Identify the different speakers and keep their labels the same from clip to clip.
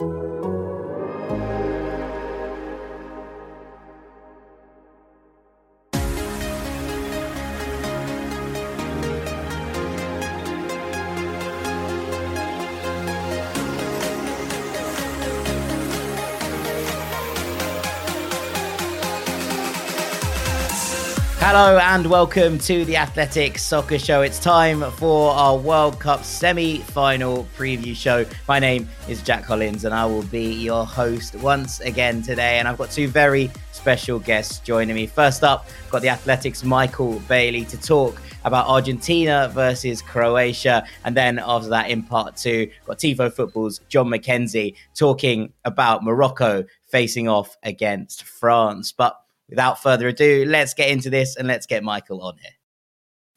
Speaker 1: Música Hello and welcome to the Athletic Soccer Show. It's time for our World Cup semi final preview show. My name is Jack Collins and I will be your host once again today. And I've got two very special guests joining me. First up, I've got the Athletics Michael Bailey to talk about Argentina versus Croatia. And then after that, in part two, got Tifo Football's John McKenzie talking about Morocco facing off against France. But without further ado, let's get into this and let's get Michael on here.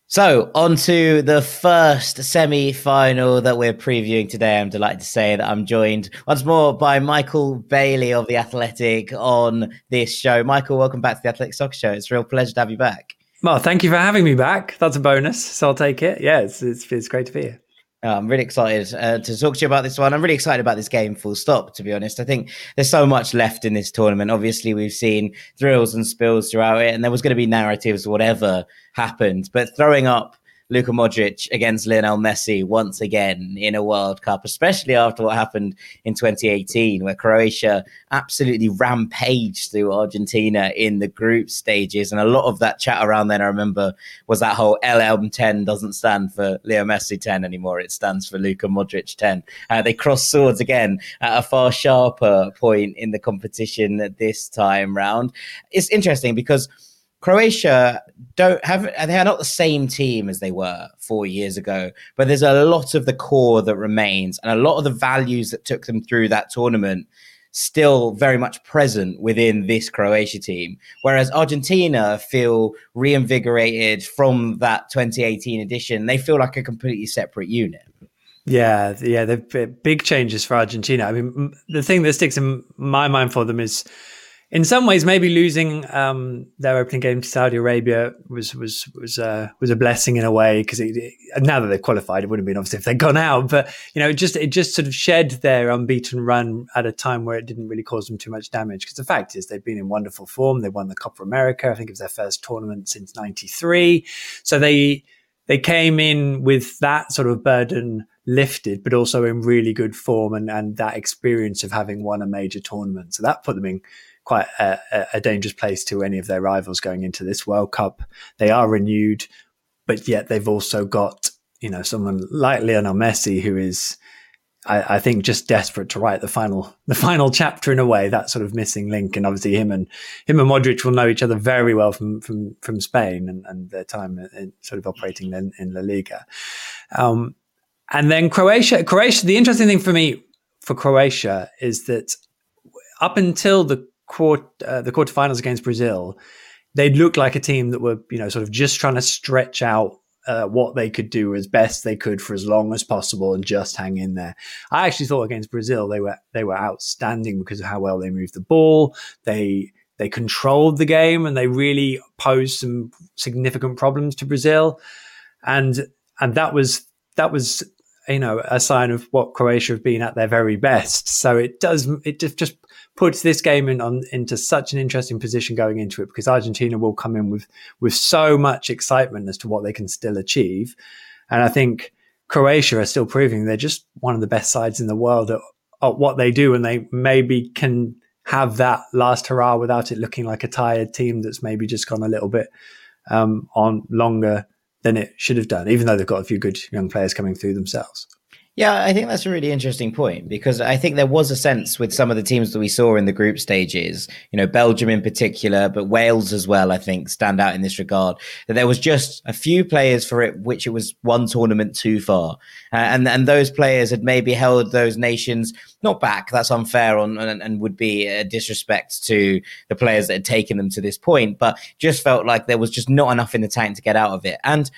Speaker 1: So, on to the first semi final that we're previewing today. I'm delighted to say that I'm joined once more by Michael Bailey of The Athletic on this show. Michael, welcome back to The Athletic Soccer Show. It's a real pleasure to have you back.
Speaker 2: Well, thank you for having me back. That's a bonus, so I'll take it. Yeah, it's, it's, it's great to be here.
Speaker 1: Uh, I'm really excited uh, to talk to you about this one. I'm really excited about this game, full stop, to be honest. I think there's so much left in this tournament. Obviously, we've seen thrills and spills throughout it, and there was going to be narratives, whatever happened. But throwing up Luka Modric against Lionel Messi once again in a World Cup, especially after what happened in 2018, where Croatia absolutely rampaged through Argentina in the group stages. And a lot of that chat around then, I remember, was that whole LM10 doesn't stand for Leo Messi 10 anymore. It stands for Luka Modric 10. Uh, they crossed swords again at a far sharper point in the competition this time round. It's interesting because Croatia don't have they are not the same team as they were four years ago, but there's a lot of the core that remains and a lot of the values that took them through that tournament still very much present within this Croatia team. Whereas Argentina feel reinvigorated from that 2018 edition. They feel like a completely separate unit.
Speaker 2: Yeah, yeah, they've big changes for Argentina. I mean, the thing that sticks in my mind for them is in some ways, maybe losing um, their opening game to Saudi Arabia was was was uh, was a blessing in a way because now that they've qualified, it wouldn't have been obviously if they'd gone out. But you know, it just it just sort of shed their unbeaten run at a time where it didn't really cause them too much damage. Because the fact is, they've been in wonderful form. They won the Copa America. I think it was their first tournament since '93. So they they came in with that sort of burden lifted, but also in really good form and and that experience of having won a major tournament. So that put them in quite a, a, dangerous place to any of their rivals going into this World Cup. They are renewed, but yet they've also got you know someone like Lionel Messi who is. I, I think just desperate to write the final the final chapter in a way that sort of missing link and obviously him and him and Modric will know each other very well from from from Spain and, and their time in, sort of operating in, in La Liga, um, and then Croatia. Croatia. The interesting thing for me for Croatia is that up until the quart, uh, the quarterfinals against Brazil, they looked like a team that were, you know, sort of just trying to stretch out uh, what they could do as best they could for as long as possible and just hang in there. I actually thought against Brazil they were they were outstanding because of how well they moved the ball. They they controlled the game and they really posed some significant problems to Brazil, and and that was that was you know a sign of what Croatia have been at their very best. So it does it just just puts this game in on into such an interesting position going into it because Argentina will come in with with so much excitement as to what they can still achieve, and I think Croatia are still proving they're just one of the best sides in the world at, at what they do, and they maybe can have that last hurrah without it looking like a tired team that's maybe just gone a little bit um, on longer than it should have done, even though they've got a few good young players coming through themselves.
Speaker 1: Yeah, I think that's a really interesting point because I think there was a sense with some of the teams that we saw in the group stages, you know, Belgium in particular, but Wales as well, I think stand out in this regard, that there was just a few players for it, which it was one tournament too far. Uh, and, and those players had maybe held those nations not back. That's unfair on, and, and would be a disrespect to the players that had taken them to this point, but just felt like there was just not enough in the tank to get out of it. And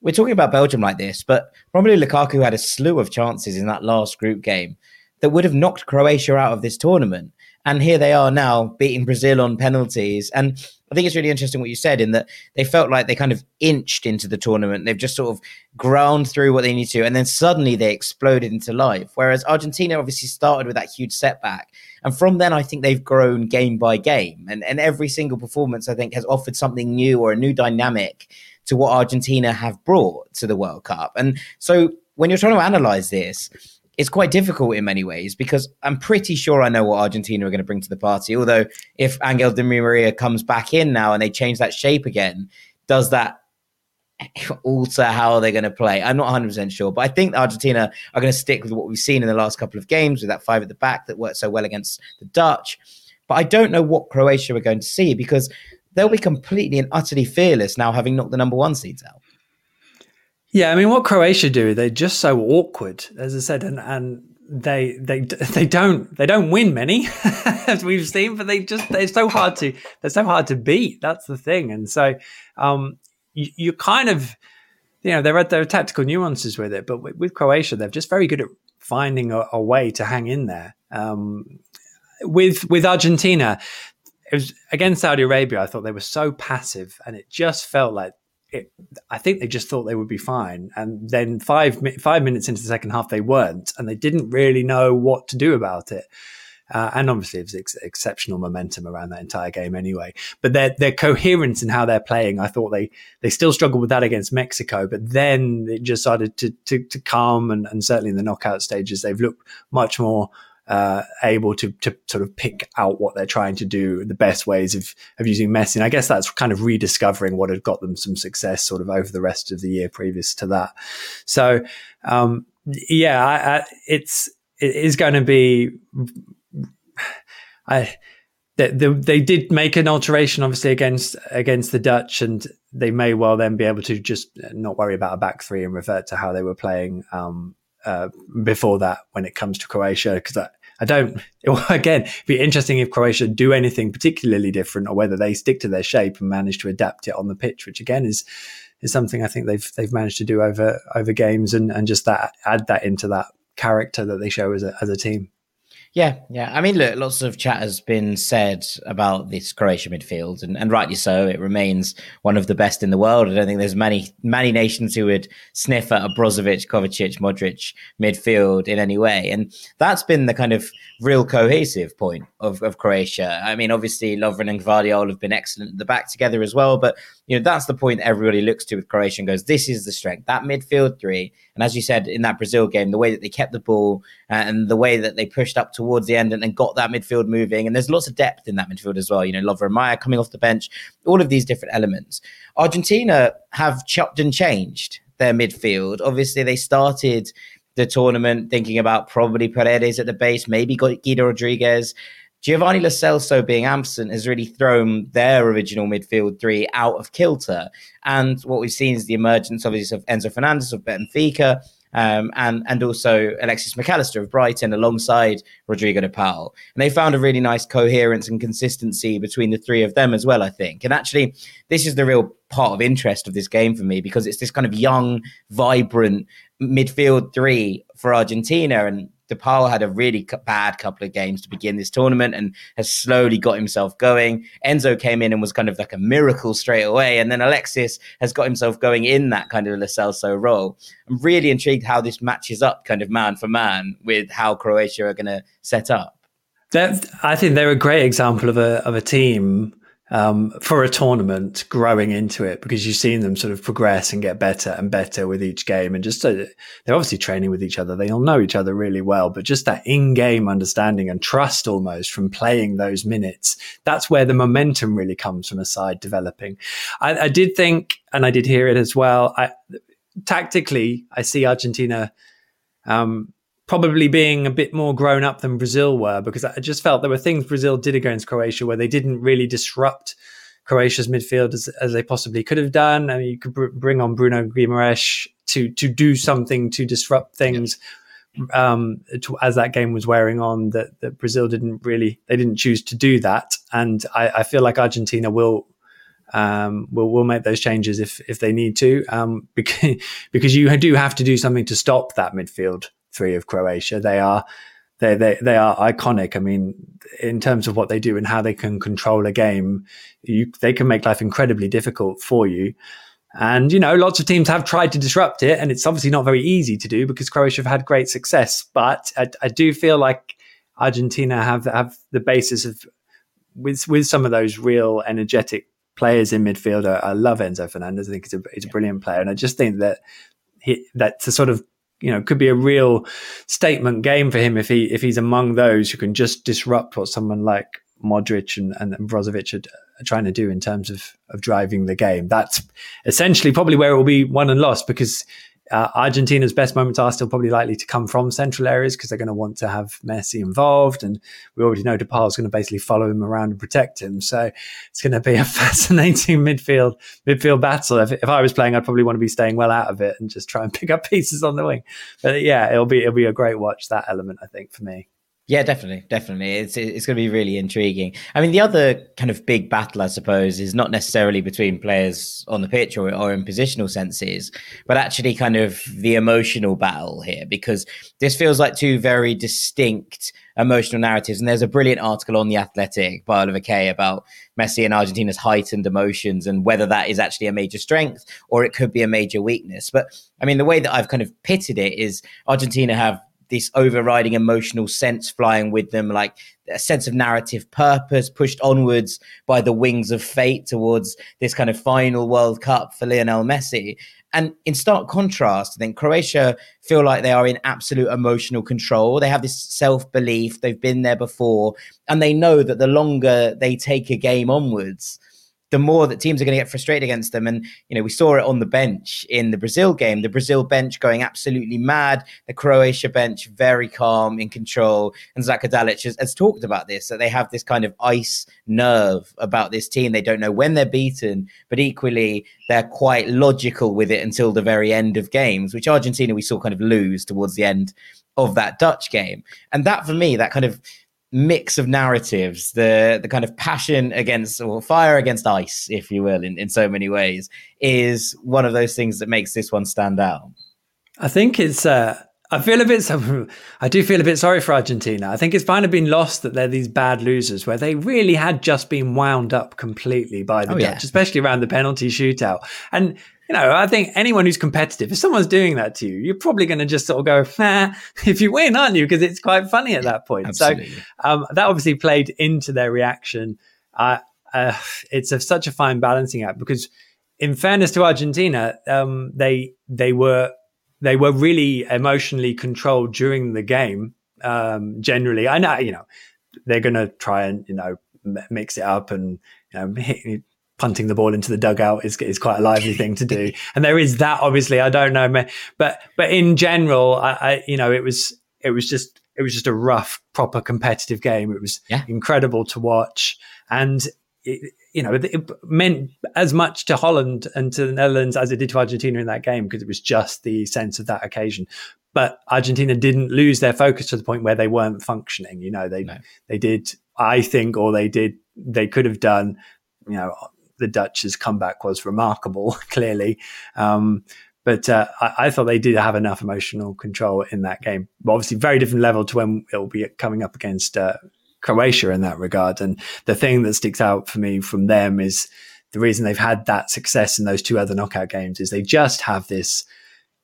Speaker 1: we're talking about Belgium like this, but Romelu Lukaku had a slew of chances in that last group game that would have knocked Croatia out of this tournament. And here they are now beating Brazil on penalties. And I think it's really interesting what you said in that they felt like they kind of inched into the tournament. They've just sort of ground through what they need to. And then suddenly they exploded into life. Whereas Argentina obviously started with that huge setback. And from then, I think they've grown game by game. And, and every single performance, I think, has offered something new or a new dynamic to what Argentina have brought to the World Cup. And so when you're trying to analyze this, it's quite difficult in many ways because I'm pretty sure I know what Argentina are going to bring to the party. Although, if Angel Di Maria comes back in now and they change that shape again, does that alter how they're going to play? I'm not 100% sure, but I think Argentina are going to stick with what we've seen in the last couple of games with that five at the back that worked so well against the Dutch. But I don't know what Croatia are going to see because they'll be completely and utterly fearless now, having knocked the number one seeds out.
Speaker 2: Yeah, I mean, what Croatia do, they're just so awkward, as I said, and and they they they don't they don't win many, as we've seen, but they just they're so hard to they're so hard to beat. That's the thing, and so um, you, you kind of you know there are there are tactical nuances with it, but with, with Croatia, they're just very good at finding a, a way to hang in there. Um, with with Argentina, it was against Saudi Arabia. I thought they were so passive, and it just felt like it. I think they just thought they would be fine, and then five five minutes into the second half, they weren't, and they didn't really know what to do about it. Uh, and obviously, it was ex- exceptional momentum around that entire game anyway. But their their coherence in how they're playing, I thought they they still struggled with that against Mexico. But then it just started to to, to come, and, and certainly in the knockout stages, they've looked much more uh, able to to sort of pick out what they're trying to do, the best ways of of using Messi. And I guess that's kind of rediscovering what had got them some success, sort of over the rest of the year previous to that. So um, yeah, I, I, it's it is going to be. I they, they, did make an alteration, obviously against against the Dutch, and they may well then be able to just not worry about a back three and revert to how they were playing um, uh, before that when it comes to Croatia because I, I don't again it'd be interesting if Croatia do anything particularly different or whether they stick to their shape and manage to adapt it on the pitch which again is is something I think they've they've managed to do over over games and and just that add that into that character that they show as a as a team.
Speaker 1: Yeah, yeah. I mean, look, lots of chat has been said about this Croatia midfield, and, and rightly so. It remains one of the best in the world. I don't think there's many many nations who would sniff at a Brozovic, Kovacic, Modric midfield in any way, and that's been the kind of real cohesive point of, of Croatia. I mean, obviously, Lovren and Gvardiol have been excellent at the back together as well, but you know that's the point everybody looks to with Croatia and goes, "This is the strength." That midfield three, and as you said in that Brazil game, the way that they kept the ball uh, and the way that they pushed up towards the end and, and, got that midfield moving, and there's lots of depth in that midfield as well. You know, Lovro Majer coming off the bench, all of these different elements. Argentina have chopped and changed their midfield. Obviously, they started the tournament thinking about probably Paredes at the base, maybe Guido Rodriguez. Giovanni Lo being absent has really thrown their original midfield three out of kilter. And what we've seen is the emergence, obviously, of Enzo Fernandez of Benfica, um, and and also Alexis Mac Allister of Brighton alongside Rodrigo de Paul. And they found a really nice coherence and consistency between the three of them as well, I think. And actually, this is the real part of interest of this game for me because it's this kind of young, vibrant midfield three for Argentina. And De Paul had a really bad couple of games to begin this tournament and has slowly got himself going. Enzo came in and was kind of like a miracle straight away. And then Alexis has got himself going in that kind of Lo Celso role. I'm really intrigued how this matches up kind of man for man with how Croatia are going to set up.
Speaker 2: That, I think they're a great example of a, of a team um, for a tournament growing into it because you've seen them sort of progress and get better and better with each game. And just so they're obviously training with each other. They all know each other really well, but just that in game understanding and trust almost from playing those minutes. That's where the momentum really comes from a side developing. I, I did think, and I did hear it as well. I, tactically, I see Argentina Um, probably being a bit more grown up than Brazil were, because I just felt there were things Brazil did against Croatia where they didn't really disrupt Croatia's midfield as, as they possibly could have done. I mean, you could br- bring on Bruno Guimaraes to to do something to disrupt things. Um, to, as that game was wearing on, that, that Brazil didn't really they didn't choose to do that, and I, I feel like Argentina will um, will will make those changes if if they need to, um, because because you do have to do something to stop that midfield three of Croatia. They are they they they are iconic. I mean, in terms of what they do and how they can control a game, you they can make life incredibly difficult for you. And you know, lots of teams have tried to disrupt it, and it's obviously not very easy to do because Croatia have had great success. But I, I do feel like Argentina have have the basis of with with some of those real energetic players in midfield. I, I love Enzo Fernandez. I think he's a he's a brilliant player, and I just think that he, that to sort of you know could be a real statement game for him if he if he's among those who can just disrupt what someone like Modric and, and Brozovic are, are trying to do in terms of of driving the game. That's essentially probably where it will be won and lost because uh, Argentina's best moments are still probably likely to come from central areas because they're going to want to have Messi involved, and we already know De Paul is going to basically follow him around and protect him. So it's going to be a fascinating midfield midfield battle. If, if I was playing, I'd probably want to be staying well out of it and just try and pick up pieces on the wing. But yeah, it'll be it'll be a great watch that element. I think for me.
Speaker 1: Yeah, definitely, definitely. It's it's going to be really intriguing. I mean, the other kind of big battle, I suppose, is not necessarily between players on the pitch or, or in positional senses, but actually kind of the emotional battle here, because this feels like two very distinct emotional narratives. And there's a brilliant article on the Athletic by Oliver Kay about Messi and Argentina's heightened emotions and whether that is actually a major strength or it could be a major weakness. But I mean, the way that I've kind of pitted it is Argentina have this overriding emotional sense flying with them, like a sense of narrative purpose pushed onwards by the wings of fate towards this kind of final World Cup for Lionel Messi. And in stark contrast, I think Croatia feel like they are in absolute emotional control. They have this self belief, they've been there before, and they know that the longer they take a game onwards, the more that teams are going to get frustrated against them. And, you know, we saw it on the bench in the Brazil game, the Brazil bench going absolutely mad, the Croatia bench very calm, in control. And Zlatko Dalic has, has talked about this, that they have this kind of ice nerve about this team. They don't know when they're beaten, but equally they're quite logical with it until the very end of games, which Argentina we saw kind of lose towards the end of that Dutch game. And that for me, that kind of mix of narratives, the the kind of passion against or fire against ice, if you will, in, in so many ways, is one of those things that makes this one stand out.
Speaker 2: I think it's uh I feel a bit. I do feel a bit sorry for Argentina. I think it's kind of been lost that they're these bad losers, where they really had just been wound up completely by the oh, Dutch, yeah. especially around the penalty shootout. And you know, I think anyone who's competitive, if someone's doing that to you, you're probably going to just sort of go, nah, if you win, aren't you? Because it's quite funny at that point. Absolutely. So um, that obviously played into their reaction. Uh, uh, it's a, such a fine balancing act because, in fairness to Argentina, um, they they were they were really emotionally controlled during the game. Um, generally, I know you know they're going to try and you know mix it up and you know, hit, punting the ball into the dugout is is quite a lively thing to do. And there is that obviously. I don't know, but but in general, I, I you know it was it was just it was just a rough, proper competitive game. It was yeah. incredible to watch, and it, you know it meant as much to Holland and to the Netherlands as it did to Argentina in that game because it was just the sense of that occasion. But Argentina didn't lose their focus to the point where they weren't functioning. You know, they no. they did, I think, or they did, they could have done, you know, the Dutch's comeback was remarkable, clearly. Um, but uh, I, I, thought they did have enough emotional control in that game. But obviously, very different level to when it'll be coming up against uh, Croatia in that regard. And the thing that sticks out for me from them is the reason they've had that success in those two other knockout games is they just have this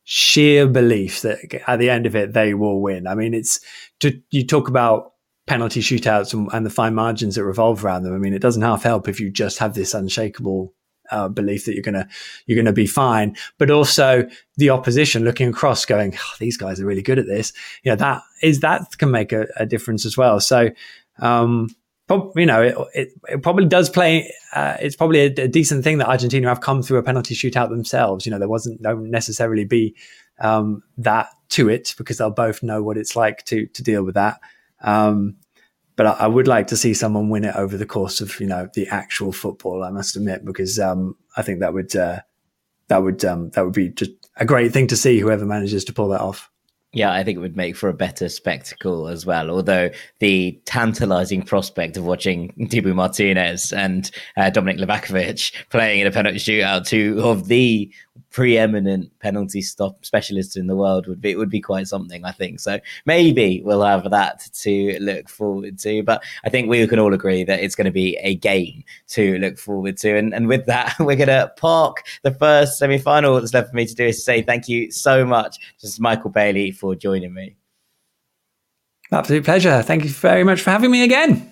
Speaker 2: sheer belief that at the end of it they will win. I mean, it's to, you talk about penalty shootouts and, and, the fine margins that revolve around them. I mean, it doesn't half help if you just have this unshakable uh, belief that you're gonna you're gonna be fine, but also the opposition looking across, going, oh, "These guys are really good at this." You know, that is that can make a, a difference as well. So, um, you know, it, it, it, probably does play. Uh, it's probably a, a, decent thing that Argentina have come through a penalty shootout themselves. You know, there wasn't don't necessarily be um, that to it because they'll both know what it's like to to deal with that. Um, but I, I, would like to see someone win it over the course of you know the actual football. I must admit because um, I think that would uh, that would um, that would be just a great thing to see. Whoever manages to pull that off.
Speaker 1: Yeah, I think it would make for a better spectacle as well. Although the tantalizing prospect of watching Dibu Martinez and uh, Dominik Livakovic playing in a penalty shootout, two of the preeminent penalty stop specialist in the world would be it would be quite something, I think. So maybe we'll have that to look forward to. But I think we can all agree that it's going to be a game to look forward to. And, and with that, we're going to park the first semi final that's left for me to do is to say thank you so much, just Michael Bailey, for joining me.
Speaker 2: Absolute pleasure. Thank you very much for having me again.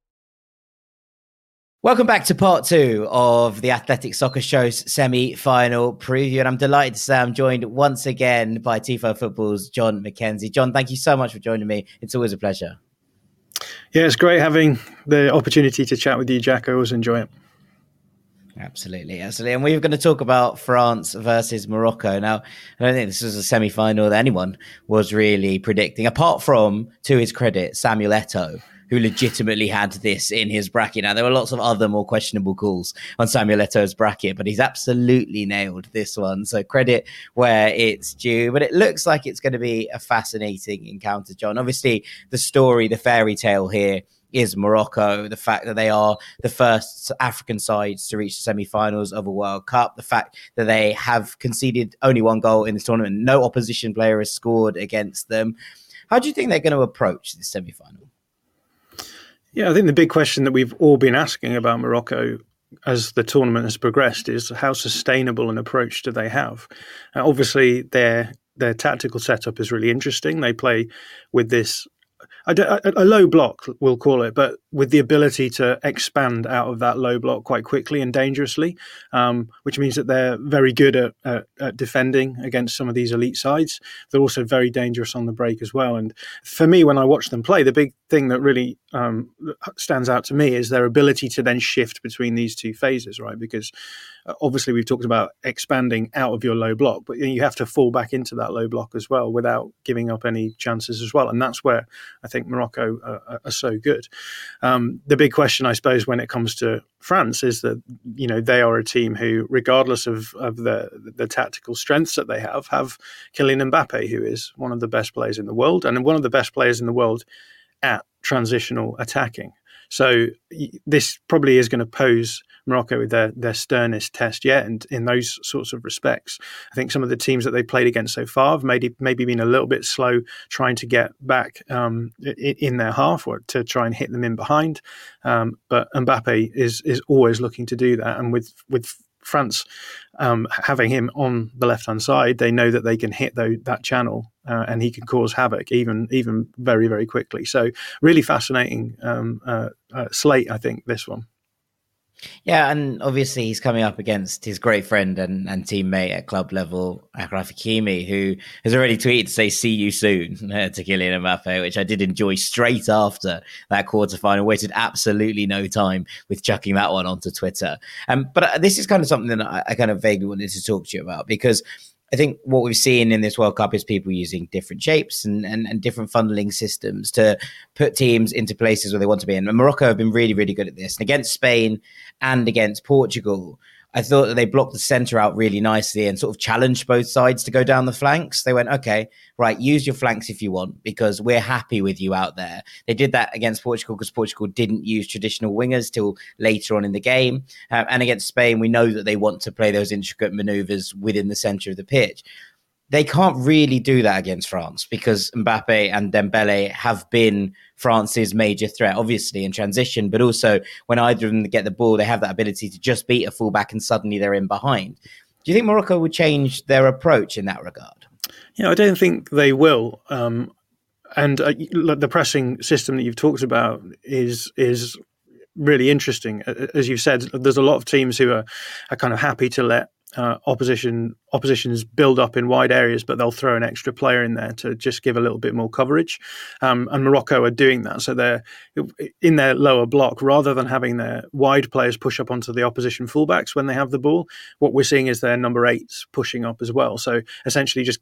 Speaker 1: Welcome back to part two of the Athletic Soccer Show's semi final preview. And I'm delighted to say I'm joined once again by Tifo Football's John McKenzie. John, thank you so much for joining me. It's always a pleasure.
Speaker 3: Yeah, it's great having the opportunity to chat with you, Jack. I always enjoy it.
Speaker 1: Absolutely, absolutely. And we're going to talk about France versus Morocco. Now, I don't think this was a semi final that anyone was really predicting, apart from, to his credit, Samuel Eto'o who legitimately had this in his bracket. Now, there were lots of other more questionable calls on Samuel Eto'o's bracket, but he's absolutely nailed this one. So credit where it's due. But it looks like it's going to be a fascinating encounter, John. Obviously, the story, the fairy tale here is Morocco, the fact that they are the first African sides to reach the semi-finals of a World Cup, the fact that they have conceded only one goal in this tournament, no opposition player has scored against them. How do you think they're going to approach this semi-final?
Speaker 3: Yeah, I think the big question that we've all been asking about Morocco as the tournament has progressed is how sustainable an approach do they have? Uh, obviously, their their tactical setup is really interesting. They play with this a, low block, we'll call it, but with the ability to expand out of that low block quite quickly and dangerously, um, which means that they're very good at, at, at, defending against some of these elite sides. They're also very dangerous on the break as well. And for me, when I watch them play, the big thing that really um, stands out to me is their ability to then shift between these two phases, right? Because uh, obviously we've talked about expanding out of your low block, but you have to fall back into that low block as well without giving up any chances as well. And that's where I think Morocco uh, are so good. Um, the big question, I suppose, when it comes to France is that you know they are a team who, regardless of of the the tactical strengths that they have, have Kylian Mbappe, who is one of the best players in the world and one of the best players in the world at transitional attacking. So this probably is going to pose Morocco with their their sternest test yet, and in those sorts of respects, I think some of the teams that they played against so far have maybe maybe been a little bit slow trying to get back um, in their half or to try and hit them in behind. Um, but Mbappe is is always looking to do that, and with with France um, having him on the left hand side, they know that they can hit the, that channel uh, and he can cause havoc even even very very quickly. So really fascinating um, uh, uh, slate, I think this one.
Speaker 1: Yeah, and obviously he's coming up against his great friend and, and teammate at club level, Achraf Hakimi, who has already tweeted to say "See you soon" to Kylian Mbappe, which I did enjoy straight after that quarterfinal. Waited absolutely no time with chucking that one onto Twitter. Um, but uh, this is kind of something that I, I kind of vaguely wanted to talk to you about because I think what we've seen in this World Cup is people using different shapes and, and, and, different funneling systems to put teams into places where they want to be. And Morocco have been really, really good at this. And against Spain and against Portugal, I thought that they blocked the center out really nicely and sort of challenged both sides to go down the flanks. They went, okay, right, use your flanks if you want because we're happy with you out there. They did that against Portugal because Portugal didn't use traditional wingers till later on in the game. Um, and against Spain, we know that they want to play those intricate maneuvers within the center of the pitch they can't really do that against France because Mbappe and Dembele have been France's major threat, obviously in transition, but also when either of them get the ball, they have that ability to just beat a fullback and suddenly they're in behind. Do you think Morocco would change their approach in that regard?
Speaker 3: Yeah, I don't think they will. Um, and uh, the pressing system that you've talked about is is really interesting. As you said, there's a lot of teams who are, are kind of happy to let uh, opposition oppositions build up in wide areas, but they'll throw an extra player in there to just give a little bit more coverage. Um, and Morocco are doing that, so they're in their lower block rather than having their wide players push up onto the opposition fullbacks when they have the ball. What we're seeing is their number eights pushing up as well. So essentially, just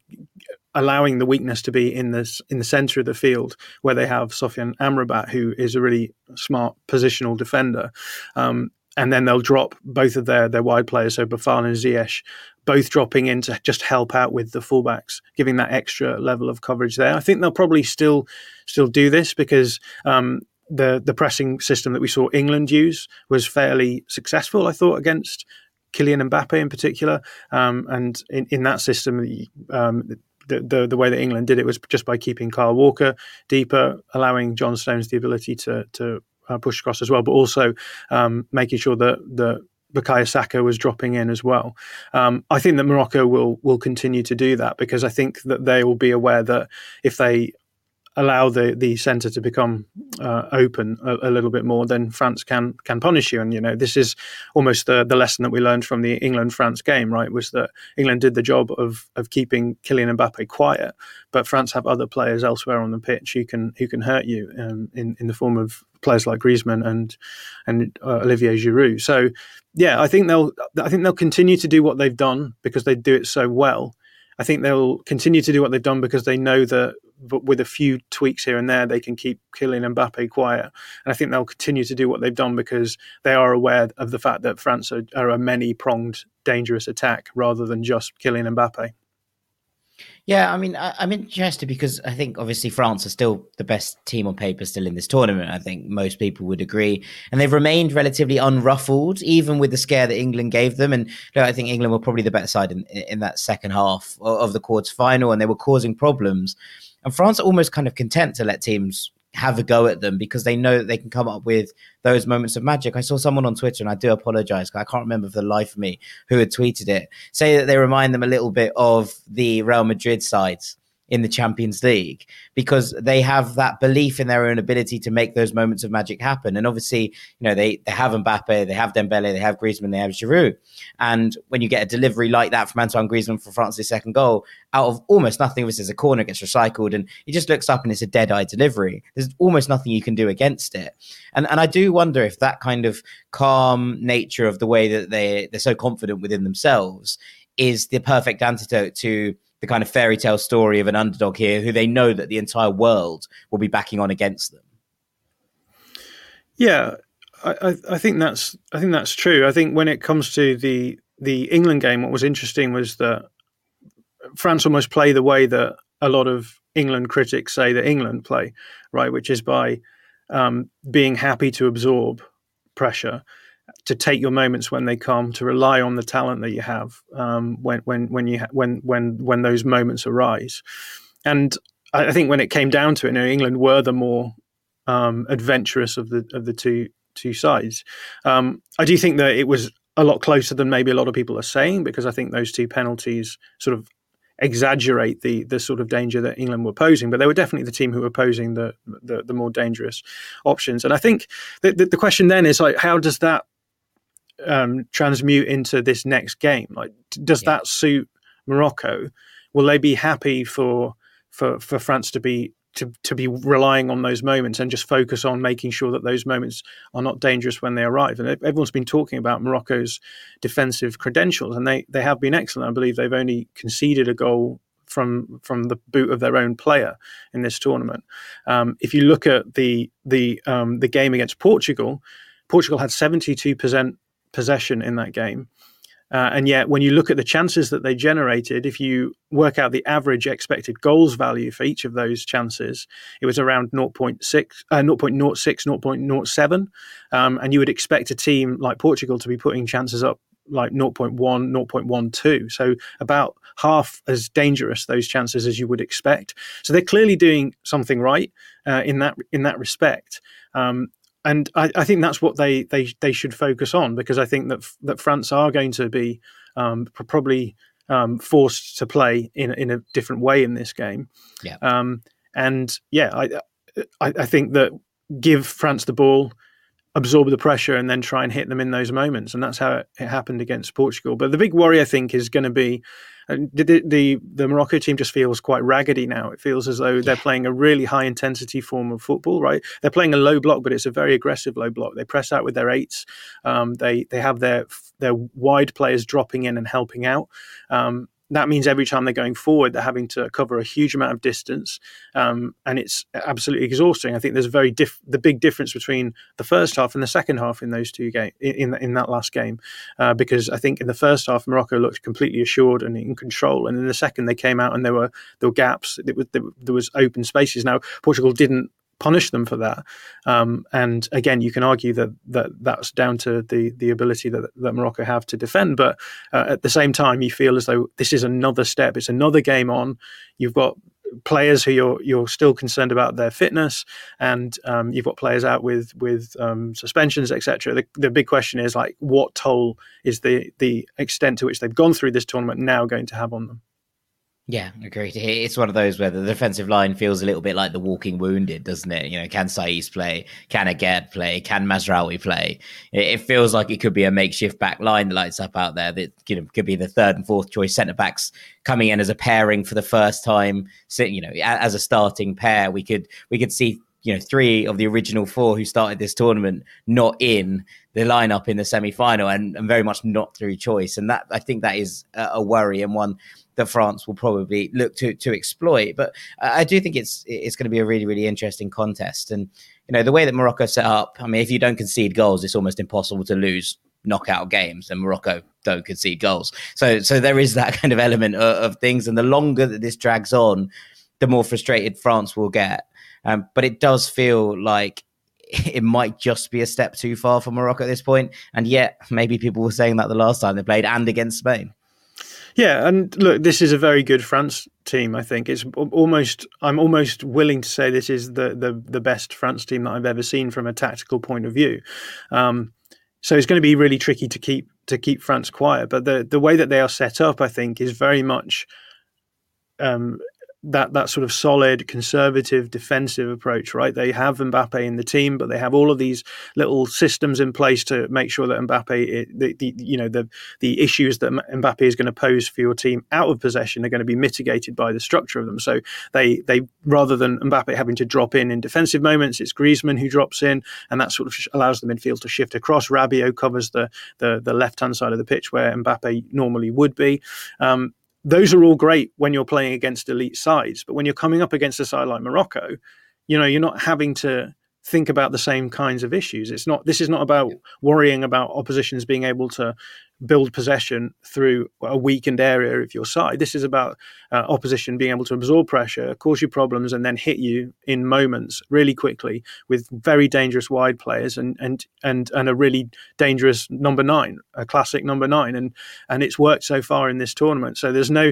Speaker 3: allowing the weakness to be in this in the center of the field where they have Sofyan Amrabat, who is a really smart positional defender. Um, and then they'll drop both of their their wide players, so Boufal and Ziyech, both dropping in to just help out with the fullbacks, giving that extra level of coverage there. I think they'll probably still still do this because um, the the pressing system that we saw England use was fairly successful. I thought against Kylian Mbappe in particular, um, and in, in that system. Um, the, the, the way that England did it was just by keeping Kyle Walker deeper, allowing John Stones the ability to to uh, push across as well, but also um, making sure that the Bukayo Saka was dropping in as well. Um, I think that Morocco will will continue to do that because I think that they will be aware that if they allow the the centre to become uh, open a, a, little bit more, then France can can punish you. And you know, this is almost the the lesson that we learned from the England France game, right? Was that England did the job of of keeping Kylian Mbappe quiet, but France have other players elsewhere on the pitch who can who can hurt you um, in in the form of players like Griezmann and and uh, Olivier Giroud. So yeah, I think they'll I think they'll continue to do what they've done because they do it so well. I think they'll continue to do what they've done because they know that with a few tweaks here and there, they can keep Kylian Mbappe quiet. And I think they'll continue to do what they've done because they are aware of the fact that France are, are a many pronged, dangerous attack rather than just Kylian Mbappe.
Speaker 1: Yeah, I mean, I, am interested because I think obviously France are still the best team on paper still in this tournament. I think most people would agree, and they've remained relatively unruffled, even with the scare that England gave them. And know, I think England were probably the better side in, in that second half of the quarter final, and they were causing problems. And France are almost kind of content to let teams have a go at them because they know that they can come up with those moments of magic. I saw someone on Twitter, and I do apologize, I can't remember for the life of me who had tweeted it, say that they remind them a little bit of the Real Madrid sides in the Champions League because they have that belief in their own ability to make those moments of magic happen. And obviously, you know, they, they have Mbappe, they have Dembele, they have Griezmann, they have Giroud. And when you get a delivery like that from Antoine Griezmann for France's second goal, out of almost nothing, this is a corner, gets recycled, and he just looks up and it's a dead eye delivery. There's almost nothing you can do against it. And and I do wonder if that kind of calm nature of the way that they they're so confident within themselves is the perfect antidote to the kind of fairy tale story of an underdog here who they know that the entire world will be backing on against them.
Speaker 3: Yeah, I, I think that's I think that's true. I think when it comes to the the England game, what was interesting was that France almost play the way that a lot of England critics say that England play, right? Which is by um, being happy to absorb pressure to take your moments when they come, to rely on the talent that you have um, when when when you ha- when when when those moments arise. And I, think when it came down to it, you know, England were the more um, adventurous of the of the two two sides. Um, I do think that it was a lot closer than maybe a lot of people are saying because I think those two penalties sort of exaggerate the the sort of danger that England were posing, but they were definitely the team who were posing the the, the more dangerous options. And I think the, the, the question then is like, how does that um, transmute into this next game? Like, does yeah. that suit Morocco? Will they be happy for for for France to be to, to be relying on those moments and just focus on making sure that those moments are not dangerous when they arrive. And everyone's been talking about Morocco's defensive credentials, and they, they have been excellent. I believe they've only conceded a goal from from the boot of their own player in this tournament. Um, if you look at the the um, the game against Portugal, Portugal had seventy two percent possession in that game. Uh, and yet, when you look at the chances that they generated, if you work out the average expected goals value for each of those chances, it was around 0.6, uh, 0.06, 0.07. Um, and you would expect a team like Portugal to be putting chances up like 0.1, 0.12. So about half as dangerous those chances as you would expect. So they're clearly doing something right uh, in that in that respect. Um, and I, I, think that's what they, they they should focus on because I think that that France are going to be um, probably um, forced to play in in a different way in this game.
Speaker 1: Yeah.
Speaker 3: Um, and yeah, I, I, I think that give France the ball, absorb the pressure, and then try and hit them in those moments, and that's how it, it happened against Portugal. But the big worry I think is going to be the, the, the Morocco team just feels quite raggedy now. It feels as though they're playing a really high intensity form of football. Right, they're playing a low block, but it's a very aggressive low block. They press out with their eights. Um, they they have their their wide players dropping in and helping out. Um, that means every time they're going forward, they're having to cover a huge amount of distance, um, and it's absolutely exhausting. I think there's a very diff- the big difference between the first half and the second half in those two games in in that last game, uh, because I think in the first half Morocco looked completely assured and in control, and in the second they came out and there were there were gaps, was, there was open spaces. Now Portugal didn't punish them for that. Um, and again, you can argue that, that that's down to the the ability that, that Morocco have to defend. But uh, at the same time, you feel as though this is another step. It's another game on. You've got players who you're you're still concerned about their fitness, and um, you've got players out with with um, suspensions, etc. The, the big question is like, what toll is the the extent to which they've gone through this tournament now going to have on them?
Speaker 1: Yeah, agreed. It's one of those where the defensive line feels a little bit like the walking wounded, doesn't it? You know, can Saiss play? Can Aguerd play? Can Mazraoui play? It, feels like it could be a makeshift back line that lights up out there that you know could be the third and fourth choice centre backs coming in as a pairing for the first time. So, you know, as a starting pair, we could we could see you know three of the original four who started this tournament not in the lineup in the semi-final and, and very much not through choice and that i think that is a worry and one that France will probably look to to exploit. But I do think it's it's going to be a really really interesting contest. And you know the way that Morocco set up. I mean, if you don't concede goals, it's almost impossible to lose knockout games, and Morocco don't concede goals. So so there is that kind of element of, of things. And the longer that this drags on, the more frustrated France will get. Um, but it does feel like it might just be a step too far for Morocco at this point. And yet, maybe people were saying that the last time they played and against Spain.
Speaker 3: Yeah, and look, this is a very good France team. I think it's almost. I'm almost willing to say this is the the, the best France team that I've ever seen from a tactical point of view. Um, so it's going to be really tricky to keep to keep France quiet. But the the way that they are set up, I think, is very much um, that that sort of solid conservative defensive approach right? They have Mbappe in the team but they have all of these little systems in place to make sure that Mbappe the, the, you know the the issues that Mbappe is going to pose for your team out of possession are going to be mitigated by the structure of them. So they they rather than Mbappe having to drop in in defensive moments it's Griezmann who drops in and that sort of allows the midfield to shift across. Rabiot covers the the, the left hand side of the pitch where Mbappe normally would be. Um, those are all great when you're playing against elite sides, but when you're coming up against a side like Morocco, you know, you're not having to think about the same kinds of issues. It's not this is not about worrying about oppositions being able to build possession through a weakened area of your side. This is about uh, opposition being able to absorb pressure, cause you problems, and then hit you in moments really quickly with very dangerous wide players and and and and a really dangerous number nine, a classic number nine, and and it's worked so far in this tournament. So there's no.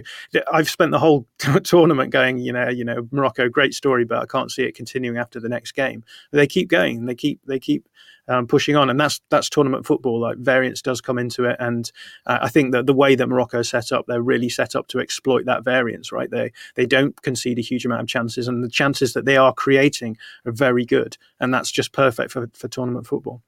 Speaker 3: I've spent the whole tournament going, you know, you know, Morocco, great story, but I can't see it continuing after the next game. But they keep going. They keep they keep um, pushing on, and that's that's tournament football. Like variance does come into it, and uh, I think that the way that Morocco is set up, they're really set up to exploit that variance. Right, they they don't concede a huge amount of chances, and the chances that they are creating are very good, and that's just perfect for for tournament football.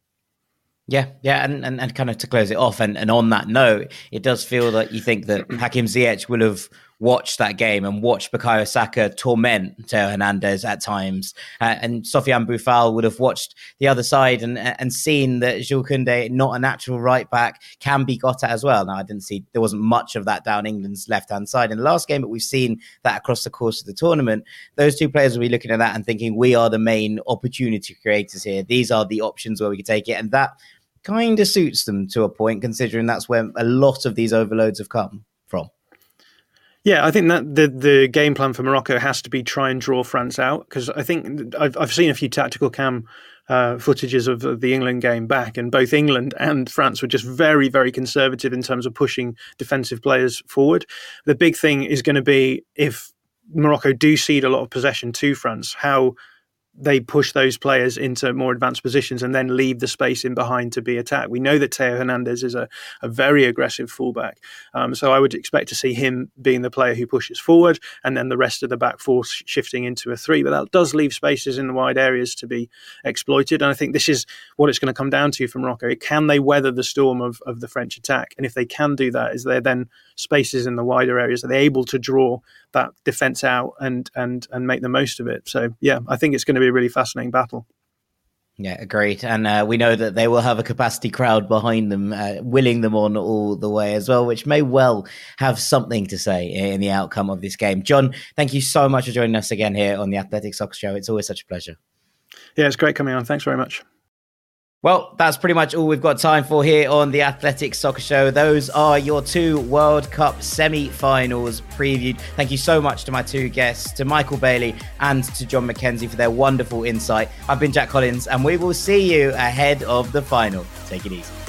Speaker 1: Yeah, yeah, and, and, and kind of to close it off, and, and on that note, it does feel that you think that Hakim Ziyech will have watched that game and watch Bukayo Saka torment Theo Hernandez at times, uh, and Sofiane Boufal would have watched the other side and and seen that Jules Koundé, not a natural right back, can be got at as well. Now, I didn't see there wasn't much of that down England's left hand side in the last game, but we've seen that across the course of the tournament. Those two players will be looking at that and thinking, we are the main opportunity creators here. These are the options where we can take it, and that kind of suits them to a point, considering that's where a lot of these overloads have come from.
Speaker 3: Yeah, I think that the the game plan for Morocco has to be try and draw France out because I think I've I've seen a few tactical cam uh, footages of, of, the England game back, and both England and France were just very very conservative in terms of pushing defensive players forward. The big thing is going to be if Morocco do cede a lot of possession to France, how they push those players into more advanced positions and then leave the space in behind to be attacked. We know that Theo Hernandez is a, a very aggressive fullback. Um, so I would expect to see him being the player who pushes forward and then the rest of the back four shifting into a three. But that does leave spaces in the wide areas to be exploited. And I think this is what it's going to come down to from Morocco. Can they weather the storm of, of the French attack? And if they can do that, is there then spaces in the wider areas? Are they able to draw that defense out and and and make the most of it? So yeah, I think it's going to be a really fascinating battle.
Speaker 1: Yeah, great. And uh, we know that they will have a capacity crowd behind them, uh, willing them on all the way as well, which may well have something to say in the outcome of this game. John, thank you so much for joining us again here on the Athletic Soccer Show. It's always such a pleasure.
Speaker 3: Yeah, it's great coming on. Thanks very much.
Speaker 1: Well, that's pretty much all we've got time for here on the Athletic Soccer Show. Those are your two World Cup semi finals previewed. Thank you so much to my two guests, to Michael Bailey and to John McKenzie for their wonderful insight. I've been Jack Collins, and we will see you ahead of the final. Take it easy.